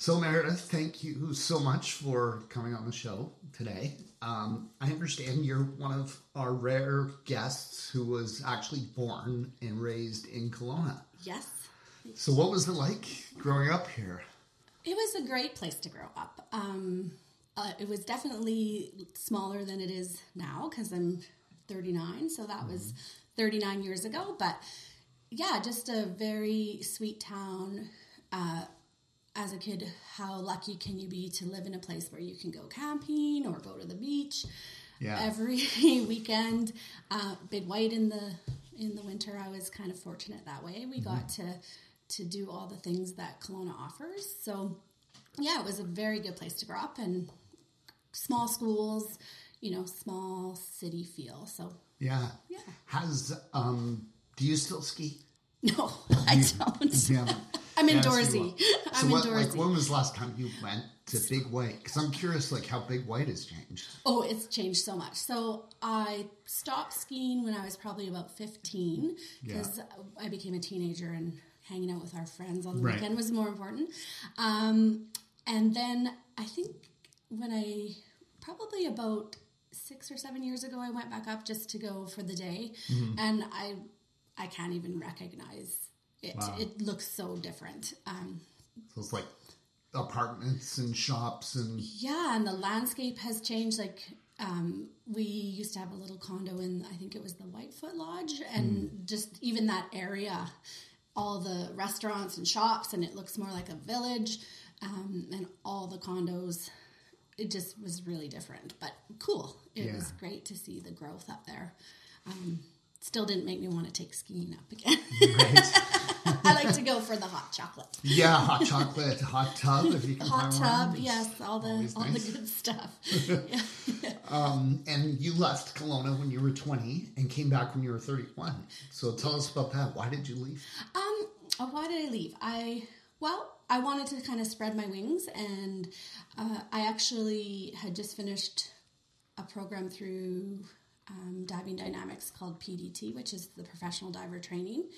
So, Meredith, thank you so much for coming on the show today. Um, I understand you're one of our rare guests who was actually born and raised in Kelowna. Yes. So, what was it like growing up here? It was a great place to grow up. Um, uh, it was definitely smaller than it is now because I'm 39, so that was 39 years ago. But yeah, just a very sweet town. Uh, as a kid, how lucky can you be to live in a place where you can go camping or go to the beach Yeah. every weekend? Uh, Big White in the in the winter, I was kind of fortunate that way. We got to to do all the things that Kelowna offers. So yeah, it was a very good place to grow up and small schools, you know, small city feel. So Yeah. Yeah. Has, um, do you still ski? no, I don't. Yeah. I'm indoorsy. will. I'm so what, indoorsy. like, when was the last time you went to Big White? Because I'm curious, like, how Big White has changed. Oh, it's changed so much. So I stopped skiing when I was probably about 15 because I became a teenager and hanging out with our friends on the Right. weekend was more important. Um, and then I think when I probably about six or seven years ago, I went back up just to go for the day, Mm-hmm. and I I can't even recognize it. Wow. It looks so different. Um, So it's like apartments and shops and Yeah, and the landscape has changed. Like um, we used to have a little condo in, I think it was the Whitefoot Lodge, and just even that area, all the restaurants and shops, and it looks more like a village, um, and all the condos. It just was really different, but cool. It Yeah. was great to see the growth up there. Um, still didn't make me want to take skiing up again. right. I like to go for the hot chocolate. yeah, hot chocolate, hot tub if you can Hot tub, one. yes, all the always all nice. the good stuff. yeah. Um, and you left Kelowna when you were 20 and came back when you were 31. So tell us about that. Why did you leave? Um, uh, why did I leave? I well, I wanted to kind of spread my wings, and uh, I actually had just finished a program through um, Diving Dynamics called PDT, which is the Professional Diver Training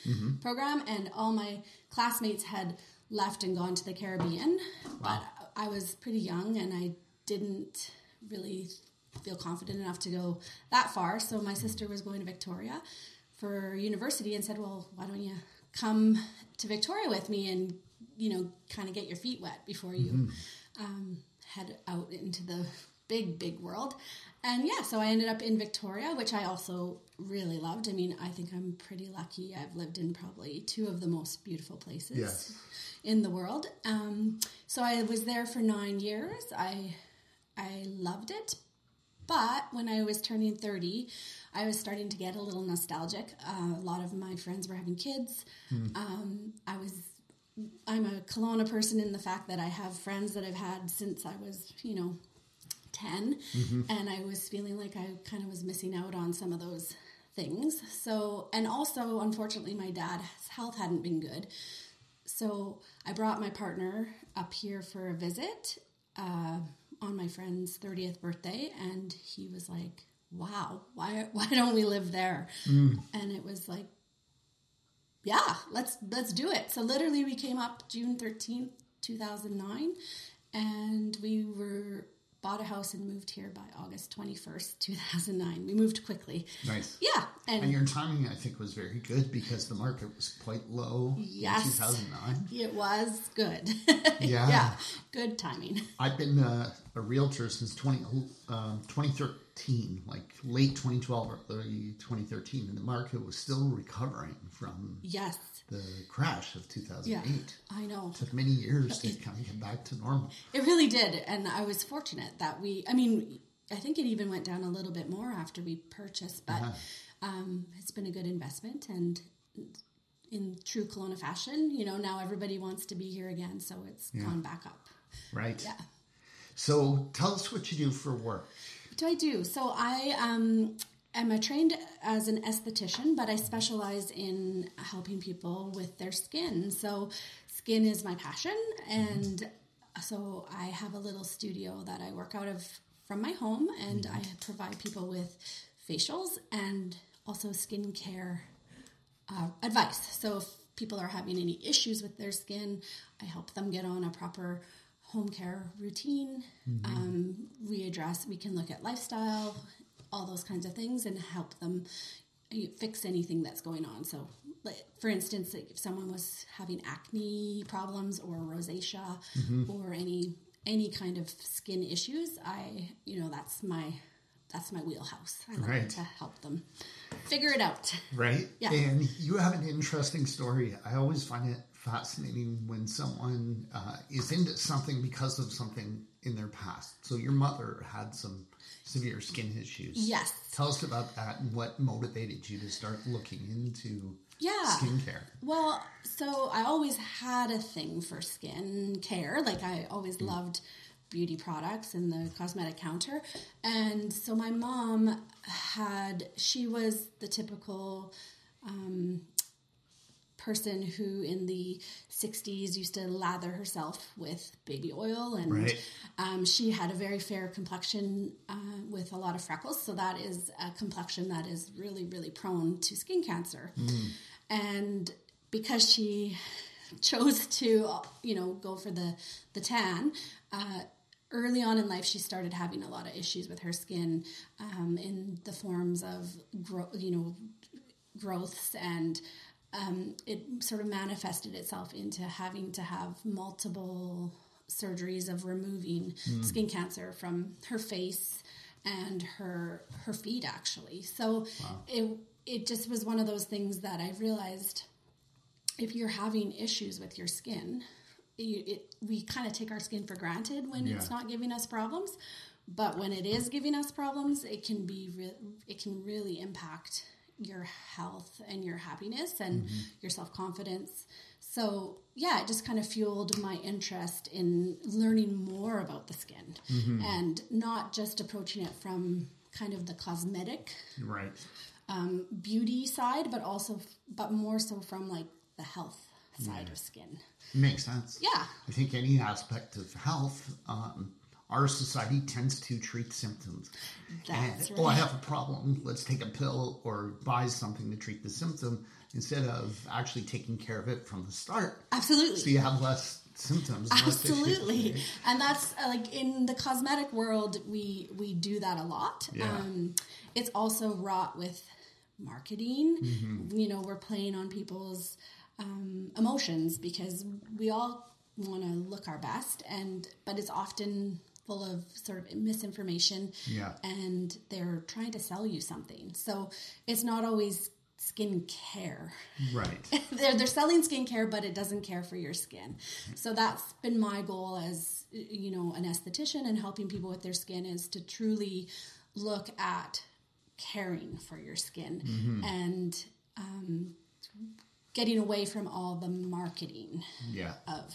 Program, and all my classmates had left and gone to the Caribbean, but I was pretty young and I didn't really feel confident enough to go that far. So my sister was going to Victoria for university and said, "Well, why don't you come to Victoria with me and you know kind of get your feet wet before you um, head out into the big big world." And yeah, so I ended up in Victoria, which I also really loved. I mean, I think I'm pretty lucky. I've lived in probably two of the most beautiful places Yes. in the world. Um, so I was there for nine years. I I loved it, but when I was turning thirty, I was starting to get a little nostalgic. Uh, a lot of my friends were having kids. Um, I was. I'm a Kelowna person in the fact that I have friends that I've had since I was, you know, 10 and I was feeling like I kind of was missing out on some of those things. So, and also, unfortunately, my dad's health hadn't been good. So, I brought my partner up here for a visit uh, on my friend's 30th birthday, and he was like, Wow, why, why don't we live there? And it was like, yeah, let's let's do it. So literally we came up June 13th, 2009 and we were bought a house and moved here by August 21st, 2009. We moved quickly. Nice. Yeah, and, And your timing, I think, was very good because the market was quite low Yes. in 2009. it was good. Yeah. yeah, good timing. I've been uh, a realtor since 20, um, 2013, like late 2012 or early 2013, and the market was still recovering from Yes. The crash of 2008. Yeah. I know. It took many years to kind of get back to normal. It really did, and I was fortunate that we. I mean, I think it even went down a little bit more after we purchased, but Uh-huh. um, it's been a good investment. And in true Kelowna fashion, you know, now everybody wants to be here again, so it's gone back up. Right. Yeah. So tell us what you do for work. What do I do? So I um, am a trained as an esthetician, but I specialize in helping people with their skin. So skin is my passion, and so I have a little studio that I work out of from my home, and I provide people with facials and also skincare uh, advice. So if people are having any issues with their skin, I help them get on a proper home care routine. Um, we address, we can look at lifestyle, all those kinds of things, and help them fix anything that's going on. So, for instance, if someone was having acne problems or rosacea or any any kind of skin issues, I you know that's my that's my wheelhouse. I like Right. to help them figure it out. Right? Yeah. And you have an interesting story. I always find it fascinating when someone uh, is into something because of something in their past. So your mother had some severe skin issues. Yes. Tell us about that and what motivated you to start looking into Yeah. skincare. Well, so I always had a thing for skin care. Like I always loved beauty products and the cosmetic counter. And so my mom had, she was the typical um, person who in the 60s used to lather herself with baby oil and Right. um, she had a very fair complexion uh, with a lot of freckles. So that is a complexion that is really really prone to skin cancer. And because she chose to you know go for the the tan uh, early on in life she started having a lot of issues with her skin um, in the forms of gro- you know growths and um, it sort of manifested itself into having to have multiple surgeries of removing skin cancer from her face and her her feet actually. So it it just was one of those things that I realized if you're having issues with your skin you, it, we kind of take our skin for granted when it's not giving us problems. But when it is giving us problems it can be re- it can really impact your health and your happiness and your self-confidence. So yeah it just kind of fueled my interest in learning more about the skin and not just approaching it from kind of the cosmetic Right. um, beauty side but also but more so from like the health side of skin. Makes sense. yeah. I think any aspect of health, um, our society tends to treat symptoms. That's and, oh, I have a problem. Let's take a pill or buy something to treat the symptom instead of actually taking care of it from the start. absolutely So you have less symptoms. and less Absolutely, and that's uh, like in the cosmetic world, we we do that a lot. Yeah. Um, it's also wrought with marketing. Mm-hmm. You know, we're playing on people's um, emotions because we all want to look our best, and but it's often full of sort of misinformation. Yeah. and they're trying to sell you something. So it's not always skin care Right. they're, they're selling skincare, but it doesn't care for your skin. So that's been my goal as you know an esthetician and helping people with their skin is to truly look at caring for your skin and um, getting away from all the marketing Yeah. of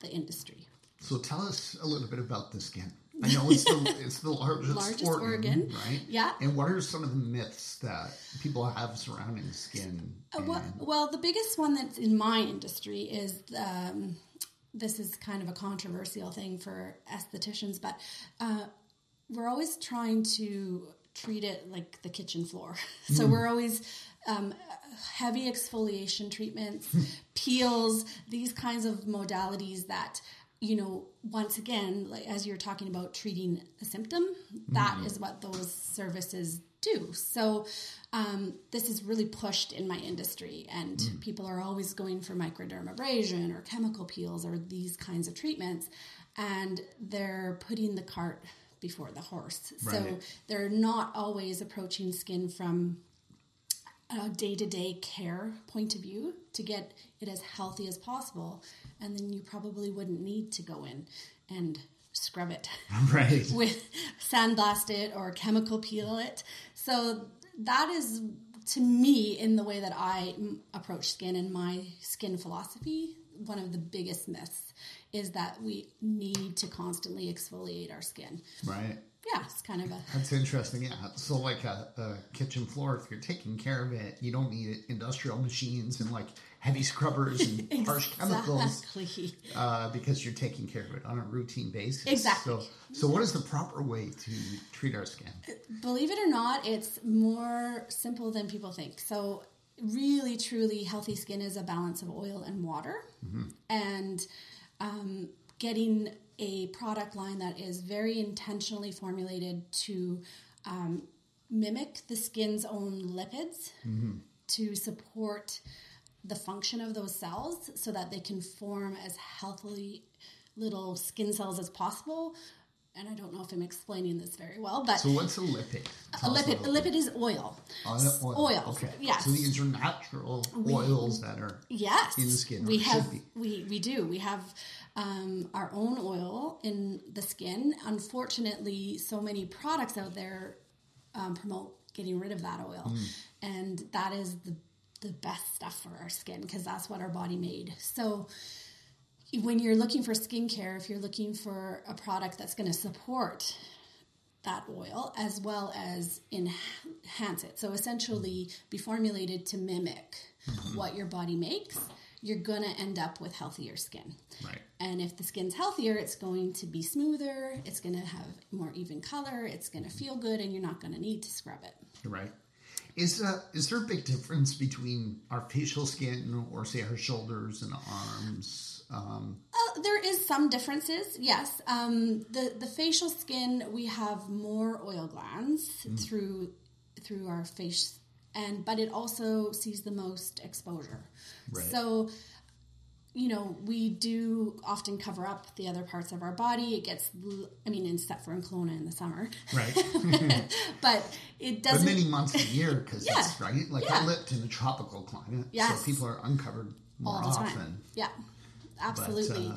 the industry. So tell us a little bit about the skin. I know it's the it's the largest, Largest organ, organ. right? Yeah. And what are some of the myths that people have surrounding skin? Uh, Well, well, the biggest one that's in my industry is um, this is kind of a controversial thing for estheticians, but uh, we're always trying to treat it like the kitchen floor. So we're always um, heavy exfoliation treatments, peels, these kinds of modalities that you know once again like as you're talking about treating a symptom that is what those services do. So um, this is really pushed in my industry and people are always going for microdermabrasion or chemical peels or these kinds of treatments and they're putting the cart before the horse. So they're not always approaching skin from a day-to-day care point of view to get it as healthy as possible and then you probably wouldn't need to go in and scrub it right. with sandblast it or chemical peel it so that is to me in the way that i approach skin and my skin philosophy one of the biggest myths is that we need to constantly exfoliate our skin Right. Yeah it's kind of a That's interesting. Yeah. So, like a, a kitchen floor, if you're taking care of it, you don't need industrial machines and like heavy scrubbers and harsh chemicals uh, because you're taking care of it on a routine basis. Exactly. So, so what is the proper way to treat our skin? believe it or not, it's more simple than people think. So, really, truly, healthy skin is a balance of oil and water, and um, getting a product line that is very intentionally formulated to um, mimic the skin's own lipids to support the function of those cells so that they can form as healthily little skin cells as possible. And I don't know if I'm explaining this very well, but So what's a lipid? a Tell lipid, a lipid is oil. Uh, oil. Oils, Okay. yes. So these are natural oils that are Yes, in the skin, We have we we do. We have um, our own oil in the skin. Unfortunately, so many products out there um, promote getting rid of that oil, Hmm. and that is the the best stuff for our skin because that's what our body made. So when you're looking for skincare, if you're looking for a product that's going to support that oil as well as enhance it. So essentially be formulated to mimic what your body makes, you're going to end up with healthier skin. right. And if the skin's healthier, it's going to be smoother, it's going to have more even color, it's going to feel good, and you're not going to need to scrub it. You're right. Is uh, is there a big difference between our facial skin or say our shoulders and arms? Um, Uh, there is some differences, yes. Um, the the facial skin we have more oil glands through through our face, and but it also sees the most exposure. Right. So, you know, we do often cover up the other parts of our body. It gets, I mean, except for in Kelowna in the summer, right. but it doesn't. many months a year because Yeah. it's right. Like Yeah. I lived in a tropical climate, Yes. so people are uncovered more all the often. time. Yeah, absolutely.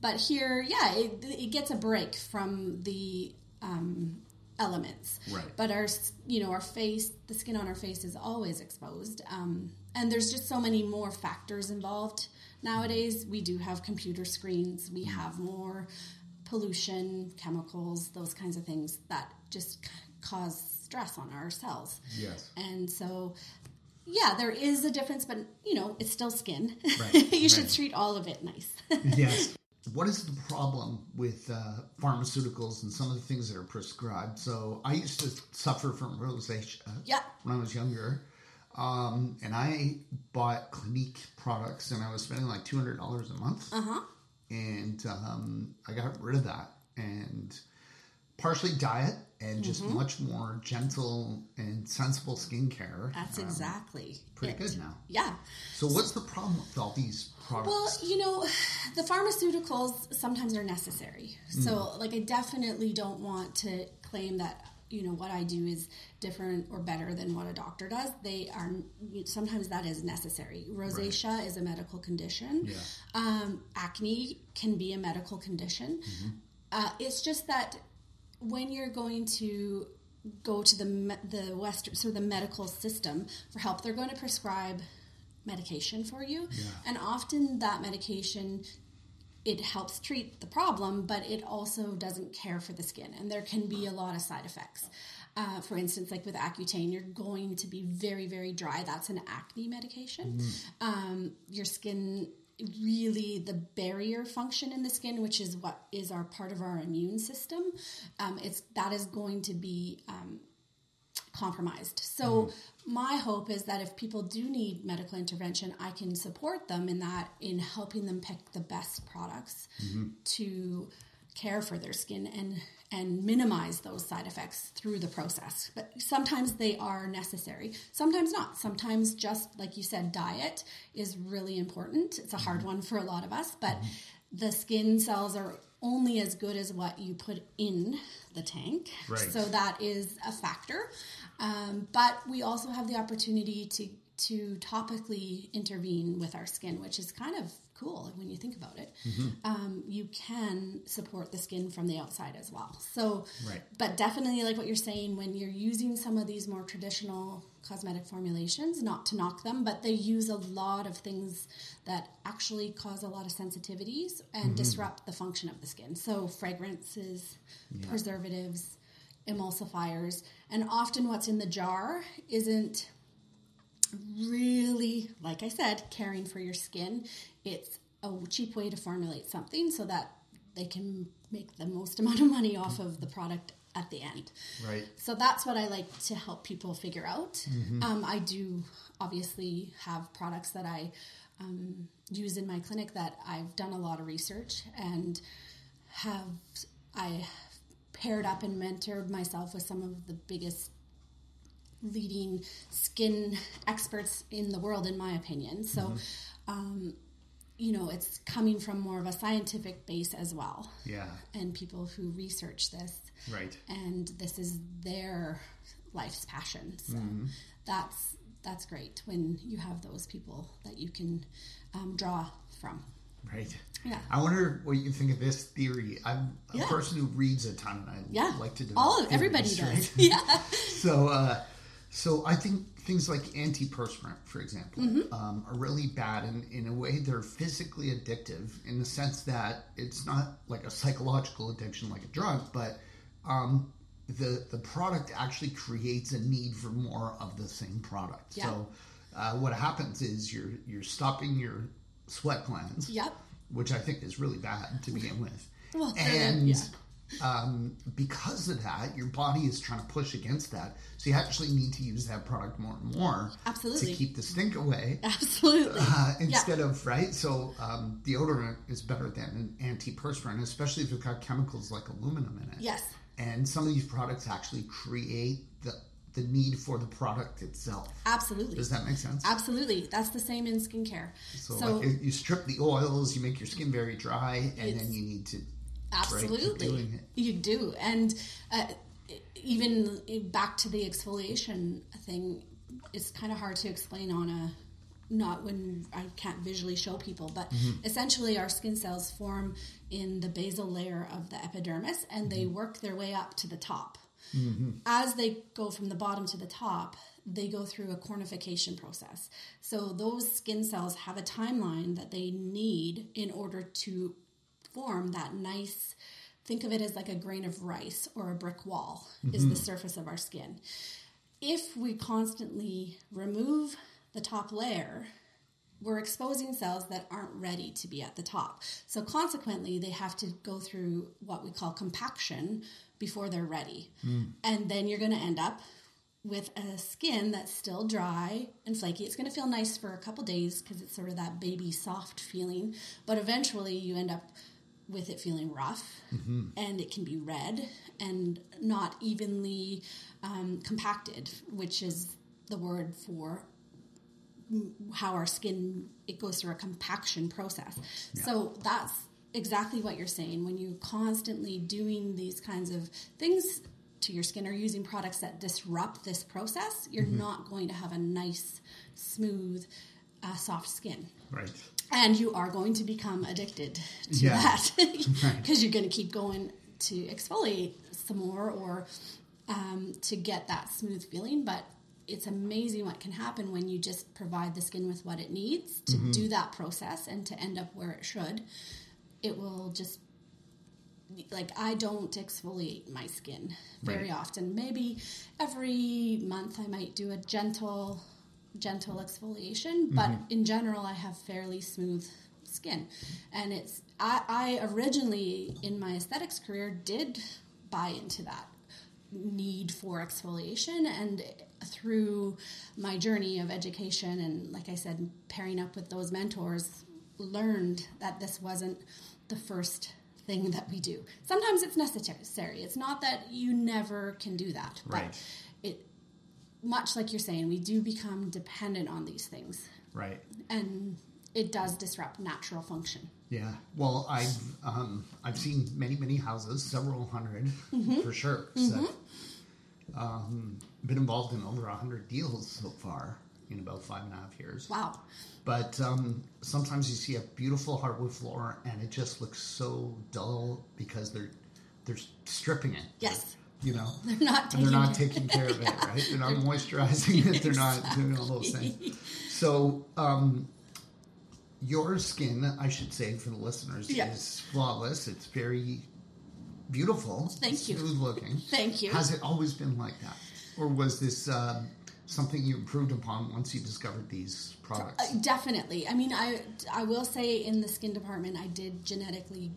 But, um, here, yeah, it, it gets a break from the um, elements. Right. But our, you know, our face, the skin on our face is always exposed, um, and there's just so many more factors involved nowadays. We do have computer screens. We have more pollution, chemicals, those kinds of things that just cause stress on our cells. Yes. And so, yeah, there is a difference, but you know, it's still skin. Right, you should right. treat all of it nice. yes. What is the problem with uh, pharmaceuticals and some of the things that are prescribed? So I used to suffer from rosacea Yeah. when I was younger, um, and I bought Clinique products, and I was spending like two hundred dollars a month, Uh huh. and um, I got rid of that, and partially diet and just Mm-hmm. much more gentle and sensible skincare. That's Um, exactly pretty it. good now. Yeah. So what's the problem with all these products? Well, you know, the pharmaceuticals sometimes are necessary. So, like, I definitely don't want to claim that you know what I do is different or better than what a doctor does. They are sometimes that is necessary. Rosacea is a medical condition. Yeah. Um, acne can be a medical condition. Uh, it's just that when you're going to go to the me- the western so the medical system for help, they're going to prescribe medication for you, and often that medication it helps treat the problem, but it also doesn't care for the skin, and there can be a lot of side effects. Uh, for instance, like with Accutane, you're going to be very, very dry. That's an acne medication. Um, your skin really the barrier function in the skin, which is what is our part of our immune system. Um, it's that is going to be um, compromised. So my hope is that if people do need medical intervention, I can support them in that in helping them pick the best products mm-hmm. to care for their skin and and minimize those side effects through the process. But sometimes they are necessary, sometimes not. Sometimes just like you said diet is really important. It's a hard mm-hmm. one for a lot of us, but mm-hmm. the skin cells are only as good as what you put in the tank. Right. So that is a factor. Um, but we also have the opportunity to to topically intervene with our skin, which is kind of cool when you think about it. Um, you can support the skin from the outside as well. So, Right. but definitely like what you're saying, when you're using some of these more traditional cosmetic formulations, not to knock them, but they use a lot of things that actually cause a lot of sensitivities and disrupt the function of the skin. So, fragrances, preservatives, emulsifiers, and often what's in the jar isn't really, like I said, caring for your skin. It's a cheap way to formulate something so that they can make the most amount of money off of the product at the end. Right. So that's what I like to help people figure out. Um, I do obviously have products that I um, use in my clinic that I've done a lot of research and have I paired up and mentored myself with some of the biggest leading skin experts in the world, in my opinion. So, Mm-hmm. um, you know, it's coming from more of a scientific base as well, Yeah. and people who research this, Right. and this is their life's passion. So Mm-hmm. that's that's great when you have those people that you can um, draw from. Right. Yeah. I wonder what you think of this theory. I'm a Yeah. person who reads a ton, and I Yeah, like to do all of everybody does. Yeah, So, uh, so I think things like antiperspirant, for example, Mm-hmm. um, are really bad, and in a way, they're physically addictive in the sense that it's not like a psychological addiction like a drug, but um, the the product actually creates a need for more of the same product. Yeah. So, uh, what happens is you're you're stopping your sweat glands, yep. which I think is really bad to begin with. Well, and yeah. um, because of that, your body is trying to push against that. So you actually need to use that product more and more Absolutely. to keep the stink away. Absolutely. Uh, yeah. instead of right, so um, deodorant is better than an antiperspirant, especially if it's got chemicals like aluminum in it. Yes. And some of these products actually create the the need for the product itself. Absolutely. Does that make sense? Absolutely. That's the same in skincare. So, So, like you- strip the oils, you make your skin very dry, and then you need to absolutely. doing it. You do. And uh, even back to the exfoliation thing, it's kind of hard to explain on a not when I can't visually show people, but Mm-hmm. essentially our skin cells form in the basal layer of the epidermis and they Mm-hmm. work their way up to the top. Mm-hmm. As they go from the bottom to the top, they go through a cornification process. So those skin cells have a timeline that they need in order to form that nice think of it as like a grain of rice or a brick wall is the mm-hmm. surface of our skin. If we constantly remove the top layer, we're exposing cells that aren't ready to be at the top. So consequently, they have to go through what we call compaction before they're ready. And then you're going to end up with a skin that's still dry and flaky. It's going to feel nice for a couple days because it's sort of that baby soft feeling, but eventually you end up with it feeling rough and it can be red and not evenly um, compacted, which is the word for how our skin it goes through a compaction process. So that's exactly what you're saying when you're constantly doing these kinds of things to your skin or using products that disrupt this process, you're not going to have a nice, smooth, uh, soft skin. right. And you are going to become addicted to Yeah. that Right. because you're going to keep going to exfoliate some more or um, to get that smooth feeling. But it's amazing what can happen when you just provide the skin with what it needs to Mm-hmm. do that process and to end up where it should. It will just like I don't exfoliate my skin very Right. often. Maybe every month I might do a gentle gentle exfoliation, but in general I have fairly smooth skin. And it's I, I originally in my aesthetics career did buy into that need for exfoliation and through my journey of education and like I said pairing up with those mentors learned that this wasn't the first thing that we do. Sometimes it's necessary. It's not that you never can do that, but it much like you're saying, we do become dependent on these things Right. and it does disrupt natural function. Yeah. Well, I've um, I've seen many many houses, several 100 Mm-hmm. for sure. So, um, been involved in over hundred deals so far in about five and a half years. Wow. But um, sometimes you see a beautiful hardwood floor and it just looks so dull because they're they're stripping it. Yes. You know, They're not and they're taking not care- taking care of it, right? They're not moisturizing it. They're not doing all those things. So, um, your skin, I should say for the listeners, Yeah. is flawless. It's very beautiful. Thank you. Smooth looking. Thank you. Has it always been like that, or was this um, something you improved upon once you discovered these products? Uh, definitely. I mean, I I will say in the skin department, I did genetically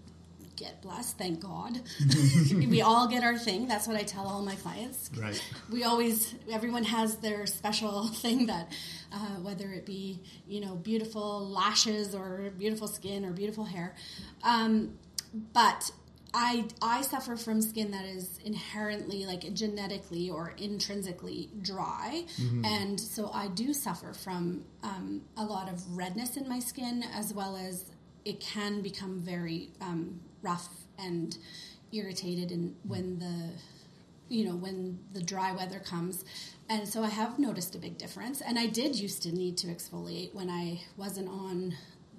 get blessed. Thank God. we all get our thing. That's what I tell all my clients. Right. We always, everyone has their special thing that, uh, whether it be you know beautiful lashes or beautiful skin or beautiful hair, um, but I I suffer from skin that is inherently like genetically or intrinsically dry, and so I do suffer from um, a lot of redness in my skin, as well as it can become very um, rough and irritated, and when the you know when the dry weather comes. And so i have noticed a big difference. And i did used to need to exfoliate when i wasn't on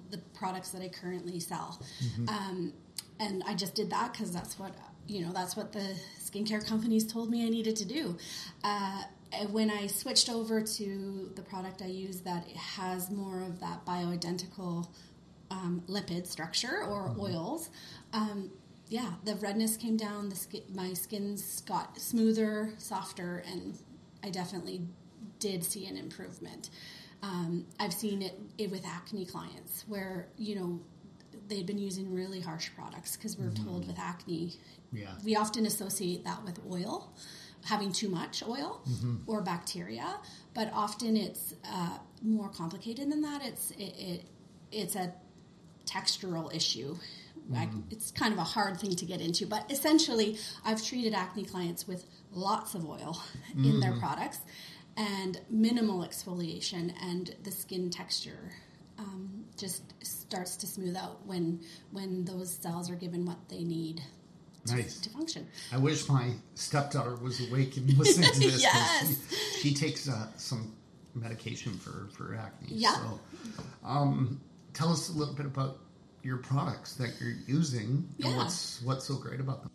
the products that i currently sell. Um, and i just did that because that's what you know that's what the skincare companies told me i needed to do uh, when i switched over to the product i use that has more of that bioidentical um, lipid structure or oils. Um, yeah, the redness came down. The skin, my skin's got smoother, softer, and I definitely did see an improvement. Um, I've seen it, it with acne clients where you know they'd been using really harsh products because we're told with acne, Yeah. we often associate that with oil, having too much oil or bacteria, but often it's uh, more complicated than that. It's it, it it's a textural issue. I, it's kind of a hard thing to get into, but essentially, I've treated acne clients with lots of oil in their products and minimal exfoliation, and the skin texture um, just starts to smooth out when when those cells are given what they need Nice. to function. I wish my stepdaughter was awake and listening to this. Yes. She, she takes uh, some medication for, for acne. Yeah. So, um, tell us a little bit about your products that you're using and what's what's so great about them.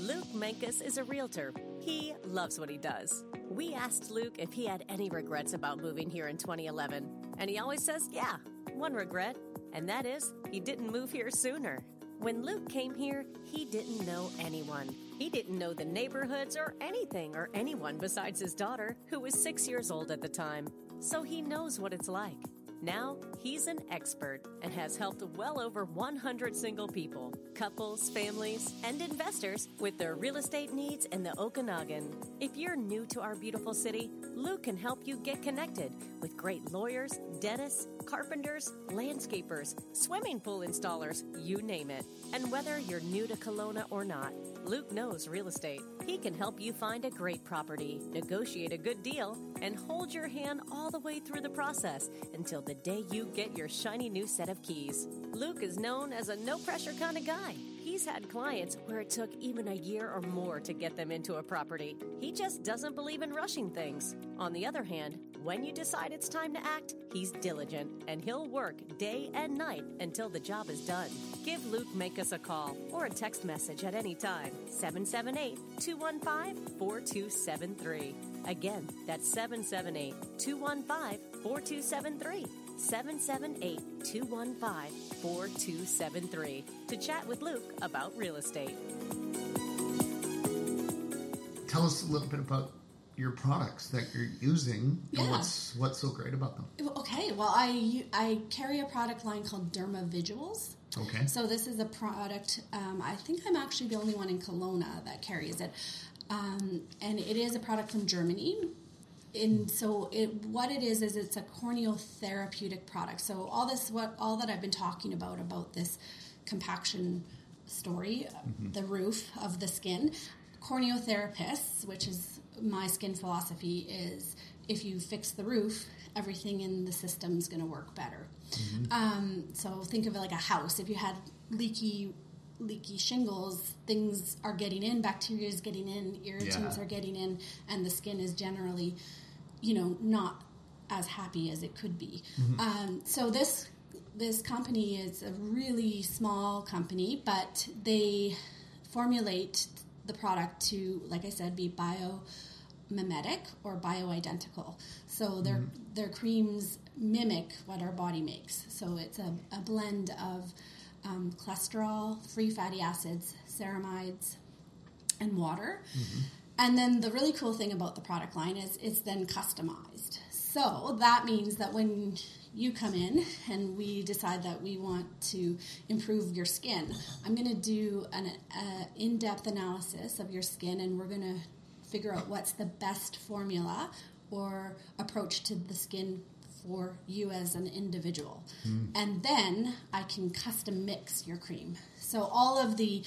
Luke Mankus is a realtor. He loves what he does. We asked Luke if he had any regrets about moving here in 2011, and he always says, yeah, one regret, and that is he didn't move here sooner. When Luke came here, he didn't know anyone. He didn't know the neighborhoods or anything or anyone besides his daughter, who was six years old at the time. So he knows what it's like. Now, he's an expert and has helped well over 100 single people, couples, families, and investors with their real estate needs in the Okanagan. If you're new to our beautiful city, Luke can help you get connected with great lawyers, dentists, carpenters, landscapers, swimming pool installers, you name it. And whether you're new to Kelowna or not, Luke knows real estate. He can help you find a great property, negotiate a good deal, and hold your hand all the way through the process until the day you get your shiny new set of keys. Luke is known as a no pressure kind of guy. He's had clients where it took even a year or more to get them into a property. He just doesn't believe in rushing things. On the other hand, when you decide it's time to act, he's diligent and he'll work day and night until the job is done. Give Luke Mankus a call or a text message at any time 778 215 4273. Again, that's 778 215 4273. 778 215 4273 to chat with Luke about real estate. Tell us a little bit about your products that you're using and Yeah. what's what's so great about them. Okay, well, I I carry a product line called Dermaviduals. Okay. So this is a product. Um, I think I'm actually the only one in Kelowna that carries it, um, and it is a product from Germany. And so it what it is is it's a corneotherapeutic product. So all this what all that I've been talking about about this compaction story, the roof of the skin. Corneotherapists, which is my skin philosophy, is if you fix the roof, everything in the system is going to work better. Um, so think of it like a house. If you had leaky leaky shingles, things are getting in, bacteria is getting in, irritants Yeah. are getting in, and the skin is generally, you know, not as happy as it could be. Um, so this this company is a really small company, but they formulate the product to, like I said, be bio mimetic or bioidentical. So their their creams mimic what our body makes. So it's a, a blend of um, cholesterol, free fatty acids, ceramides, and water. And then the really cool thing about the product line is it's then customized. So that means that when you come in and we decide that we want to improve your skin, I'm going to do an uh, in-depth analysis of your skin, and we're going to figure out what's the best formula or approach to the skin for you as an individual. And then I can custom mix your cream. So all of the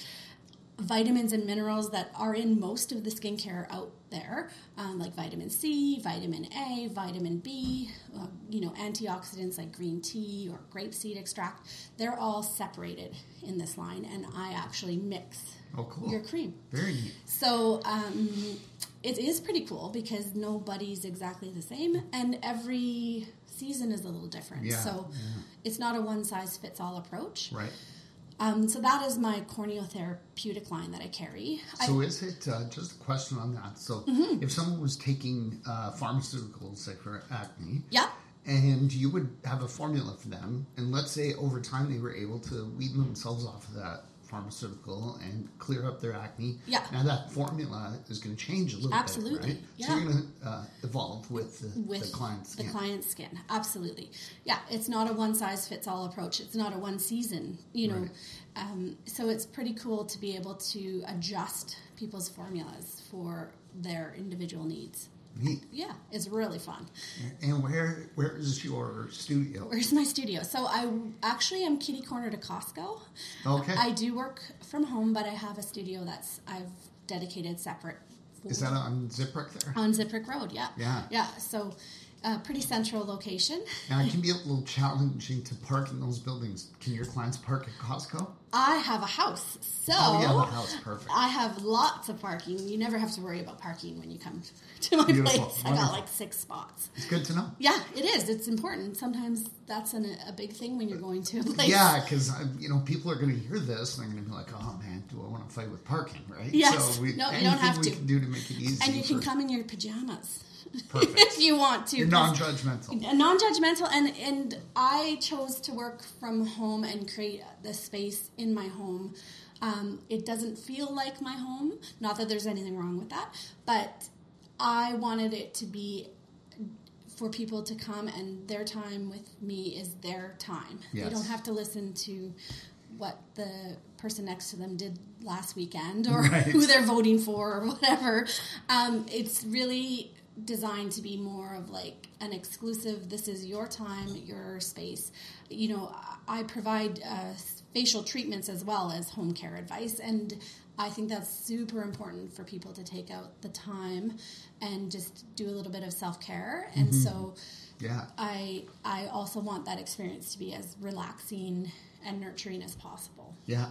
vitamins and minerals that are in most of the skincare out there, um, like vitamin C, vitamin A, vitamin B, uh, you know, antioxidants like green tea or grapeseed extract. They're all separated in this line, and I actually mix Oh, cool. your cream. Very neat. So um, it is pretty cool because nobody's exactly the same, and every season is a little different. Yeah, so yeah. it's not a one size fits all approach. Right. Um, so that is my corneotherapeutic line that I carry. So I, is it uh, just a question on that? So Mm-hmm. if someone was taking uh, pharmaceuticals like for acne, yeah, and you would have a formula for them, and let's say over time they were able to wean themselves off of that pharmaceutical and clear up their acne. Yeah. Now that formula is going to change a little Absolutely, bit, right? yeah. So you're going to uh, evolve with the, with the client's the skin. client's skin. Absolutely, yeah. It's not a one size fits all approach. It's not a one season. You know, Right. um, so it's pretty cool to be able to adjust people's formulas for their individual needs. Neat. Yeah, it's really fun. And where where is your studio? Where's my studio? So I actually am kitty corner to Costco. Okay. I do work from home, but I have a studio that's I've dedicated separate. For, Is that on Ziprick there? on Ziprick Road? Yeah. Yeah. Yeah. So, uh, pretty central location. Now it can be a little challenging to park in those buildings. Can your clients park at Costco? I have a house, so Oh, you have a house, perfect. I have lots of parking. You never have to worry about parking when you come to my Beautiful. place. I got like six spots. It's good to know. Yeah, it is. It's important. Sometimes that's an, a big thing when you're going to a place. Yeah, because you know people are going to hear this and they're going to be like, "Oh man, do I want to fight with parking?" Right? Yes. So we, No, you don't have we to. can do to make it easy. and you can come in your pajamas Perfect. if you want to. You're non-judgmental. non-judgmental and and i chose to work from home and create the space in my home um, it doesn't feel like my home not that there's anything wrong with that but i wanted it to be for people to come and their time with me is their time Yes. they don't have to listen to what the person next to them did last weekend or Right. who they're voting for or whatever. Um, it's really designed to be more of like an exclusive, this is your time, your space. You know, I provide uh, facial treatments as well as home care advice. And I think that's super important for people to take out the time and just do a little bit of self care. And so Yeah. I I also want that experience to be as relaxing and nurturing as possible. Yeah.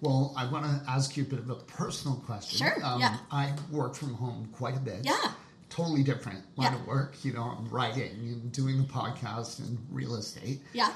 Well, I want to ask you a bit of a personal question. Um, Sure, yeah. I work from home quite a bit. Yeah. Totally different line Yeah. of work. You know, I'm writing and doing the podcast and real estate. Yeah.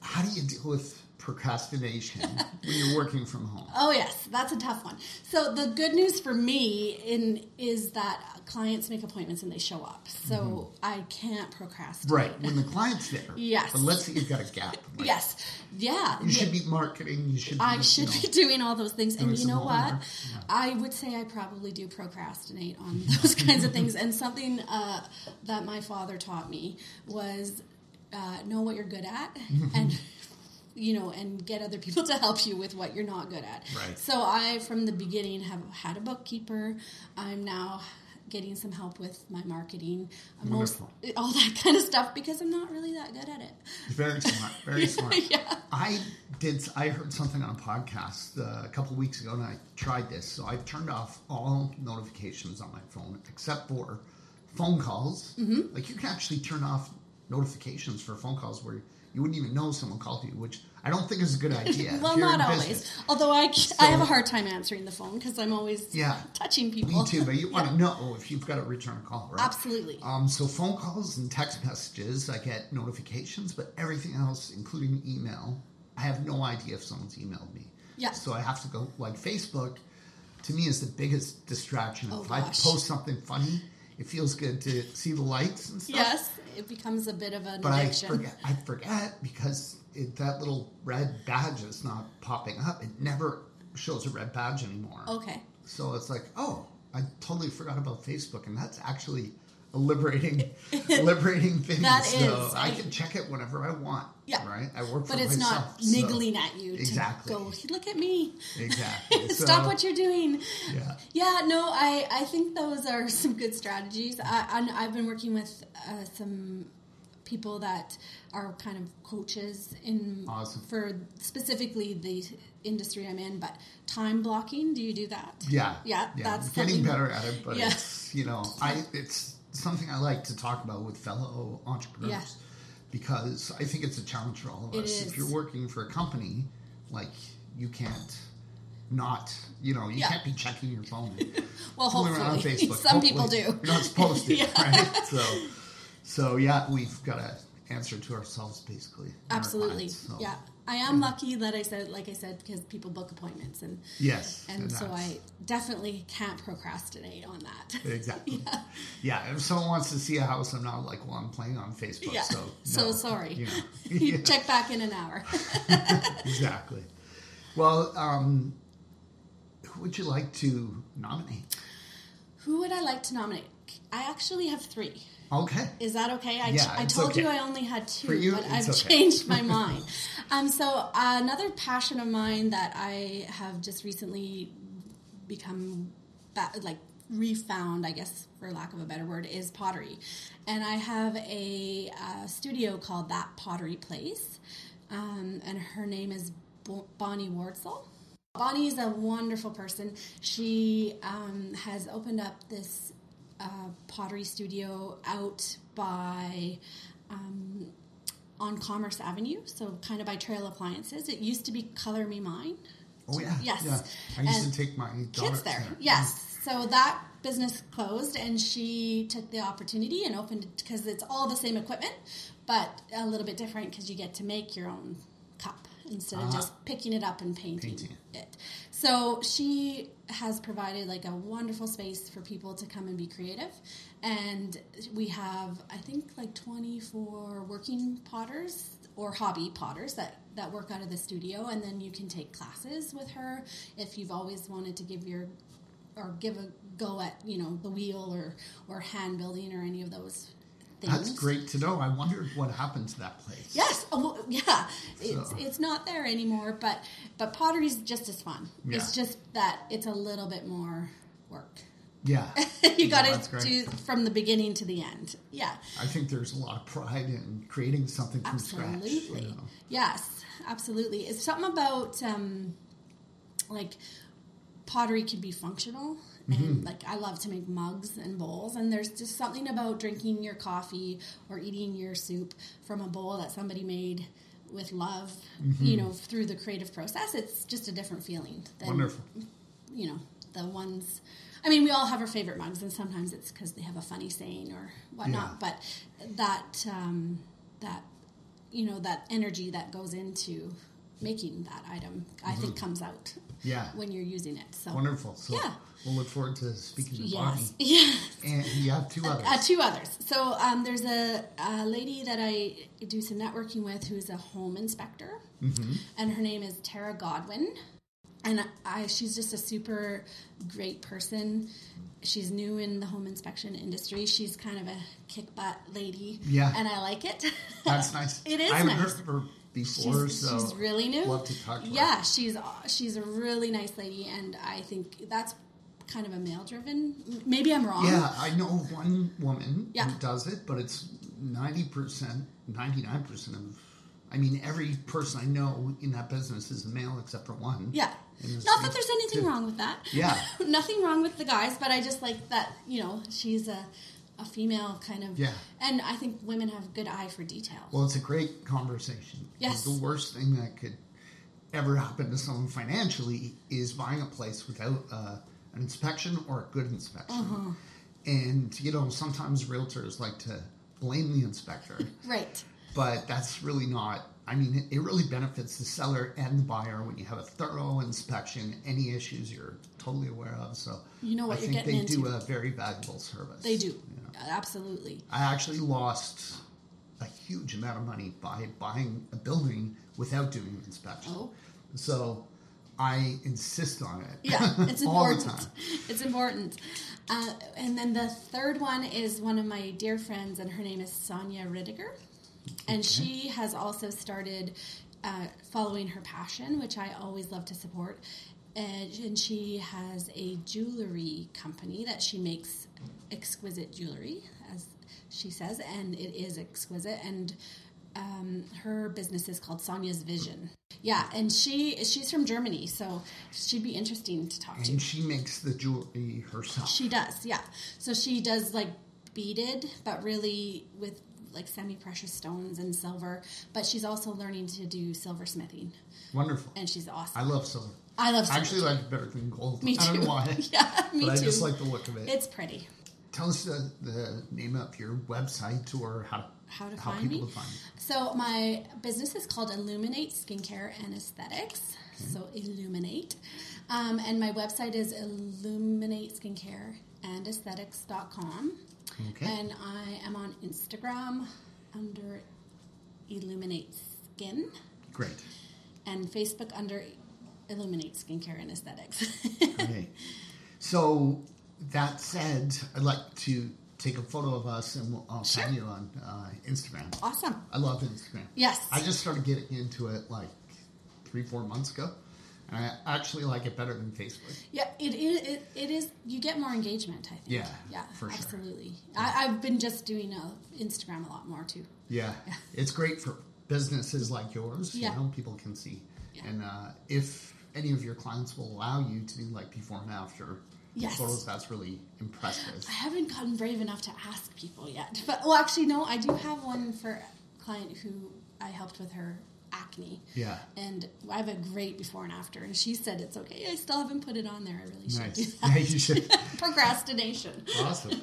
How do you deal with procrastination when you're working from home? Oh yes, that's a tough one. So the good news for me in is that clients make appointments and they show up. So I can't procrastinate. Right. When the client's there. Yes. But let's say you've got a gap. Like, Yes. Yeah. You should be marketing. You should. Be, I should you know, be doing all those things. And you know what? homework. I would say I probably do procrastinate on those kinds of things. And something uh, that my father taught me was uh, know what you're good at and you know and get other people to help you with what you're not good at Right. so i from the beginning have had a bookkeeper i'm now getting some help with my marketing most, all that kind of stuff because i'm not really that good at it Very smart. Very smart. yeah I did. I heard something on a podcast uh, a couple weeks ago, and I tried this. So I've turned off all notifications on my phone except for phone calls. Mm-hmm. Like you can actually turn off notifications for phone calls where you wouldn't even know someone called you, which I don't think is a good idea. well not always although i, I have a hard time answering the phone because i'm always Yeah. touching people Me too, but you want to know if you've got a return call, right? absolutely Um, so phone calls and text messages, I get notifications, but everything else, including email, I have no idea if someone's emailed me. Yeah. So I have to go like Facebook. To me, is the biggest distraction. Oh, if I post something funny, it feels good to see the likes and stuff. yes it becomes a bit of an But I forget. I forget because it, that little red badge is not popping up. It never shows a red badge anymore. okay So it's like, oh, I totally forgot about Facebook, and that's actually a liberating, liberating thing. That so is. I I- can check it whenever I want. Yeah. right. I work for but it's myself, not so- niggling at you to Exactly. go look at me Exactly. stop So, what you're doing Yeah. yeah no i i think those are some good strategies I, I i've been working with uh, some people that are kind of coaches in Awesome. for specifically the industry I'm in. But time blocking, do you do that? Yeah, yeah. That's getting something- better at it, but Yeah. it's you know, I it's something I like to talk about with fellow entrepreneurs Yeah. Because I think it's a challenge for all of It us. is. If you're working for a company, like you can't not, you know, you Yeah. can't be checking your phone. Well, around on hopefully. Facebook. Some people do. You're not supposed to, Yeah. right? So, so yeah, we've got to answer to ourselves basically. and our Absolutely. so- Yeah. I am lucky that I said, like I said, because people book appointments, and Yes. and so that's- I definitely can't procrastinate on that. Exactly. Yeah. yeah. If someone wants to see a house, I'm not like, well, I'm playing on Facebook. Yeah. So, So sorry. You know. You check back in an hour. exactly. Well, um, who would you like to nominate? Who would I like to nominate? I actually have three. Okay. Is that okay? I, Yeah, I told you. I only had two, you, but I've okay. changed my mind. Um, so uh, another passion of mine that I have just recently become ba- like refound, I guess, for lack of a better word, is pottery. And I have a uh, studio called That Pottery Place, um, and her name is Bo- Bonnie Wardsall. Bonnie is a wonderful person. She um, has opened up this uh, pottery studio out by um, on Commerce Avenue, so kind of by Trail Appliances. It used to be Color Me Mine. Oh yeah. Yes. Yeah. I used And to take my Kids there. Yes. So that business closed, and she took the opportunity and opened it because it's all the same equipment, but a little bit different because you get to make your own cup instead of Ah. just picking it up and painting, Painting it. So she has provided like a wonderful space for people to come and be creative, and we have I think like twenty four working potters or hobby potters that that work out of the studio, and then you can take classes with her if you've always wanted to give your or give a go at you know the wheel or or hand building or any of those things. That's great to know. I wondered what happened to that place. Yes, oh, yeah, it's So- it's not there anymore, but but pottery's just as fun. It's just that it's a little bit more work. Yeah. you got to do from the beginning to the end. Yeah, I think there's a lot of pride in creating something from absolutely. scratch. you know. Yes, absolutely. It's something about um, like pottery can be functional. Mm-hmm. And like I love to make mugs and bowls, and there's just something about drinking your coffee or eating your soup from a bowl that somebody made with love, Mm-hmm. you know, through the creative process. It's just a different feeling than Wonderful. you know the ones. I mean, we all have our favorite mugs, and sometimes it's because they have a funny saying or whatnot. Yeah. But that um, that you know that energy that goes into making that item, I think, comes out Mm-hmm. Yeah. when you're using it. So Wonderful. So Yeah. We'll look forward to speaking to Bonnie. yes, yes. And you have two others. Uh, two others. So um, there's a, a lady that I do some networking with who's a home inspector, Mm-hmm. and her name is Tara Godwin. And I, she's just a super great person. She's new in the home inspection industry. She's kind of a kick butt lady. Yeah. And I like it. That's nice. It is I haven't nice. heard of her before, She's, so she's really new. Love to talk to her. Yeah, she's she's a really nice lady, and I think that's kind of a male driven. Maybe I'm wrong. Yeah, I know one woman Yeah. who does it, but it's ninety percent, ninety nine percent of. I mean, every person I know in that business is a male except for one. Yeah. Not that there's anything wrong with that. Yeah. Nothing wrong with the guys, but I just like that, you know, she's a, a female kind of. Yeah. And I think women have a good eye for detail. Well, it's a great conversation. Yes. The worst thing that could ever happen to someone financially is buying a place without uh, an inspection or a good inspection. Uh-huh. And, you know, sometimes realtors like to blame the inspector, right. but that's really not. I mean, it, really benefits the seller and the buyer when you have a thorough inspection, any issues you're totally aware of. So You know what I you're think getting they do a very valuable service. They do. you know. Absolutely. I actually lost a huge amount of money by buying a building without doing an inspection. Oh. So I insist on it. Yeah, it's all important. the time. It's important. Uh, and then the third one is one of my dear friends, and her name is Sonia Ridiger. And she has also started uh, following her passion, which I always love to support. And, and she has a jewelry company that she makes exquisite jewelry. As she says, and it is exquisite. And um, her business is called Sonia's Vision. Yeah, and she she's from Germany, so she'd be interesting to talk to. And she makes the jewelry herself. She does, yeah. So she does like beaded, but really with like semi precious stones and silver. But she's also learning to do silversmithing, Wonderful. and she's awesome. I love silver. I love I actually like it better than gold. Me I don't too. know why. yeah, me but too. I just like the look of it. it's pretty. Tell us the, the name of your website or how, How to how find people me? to find. So my business is called Illuminate Skincare and Aesthetics. So Illuminate, um, and my website is Illuminate Skincare and Aesthetics.com. Okay. And I am on Instagram under Illuminate Skin Great. and Facebook under Illuminate Skincare and Aesthetics. Okay. So that said, I'd like to take a photo of us and we'll, I'll tag you on uh, Instagram. awesome. I love Instagram. Yes. I just started getting into it like three, four months ago. And I actually like it better than Facebook. Yeah, it is. It, it is. You get more engagement. I think. Yeah, yeah, for sure. absolutely. I, I've been just doing uh, Instagram a lot more too. Yeah. It's great for businesses like yours. Yeah. You know, people can see. Yeah. And uh, if any of your clients will allow you to do like before and after Yes. photos, that's really impressive. I haven't gotten brave enough to ask people yet. But well, actually, no. I do have one for a client who I helped with her acne. Yeah. And I have a great before and after, and she said it's okay. I still haven't put it on there. I really should Nice. do that. Yeah, you should. Procrastination. Awesome.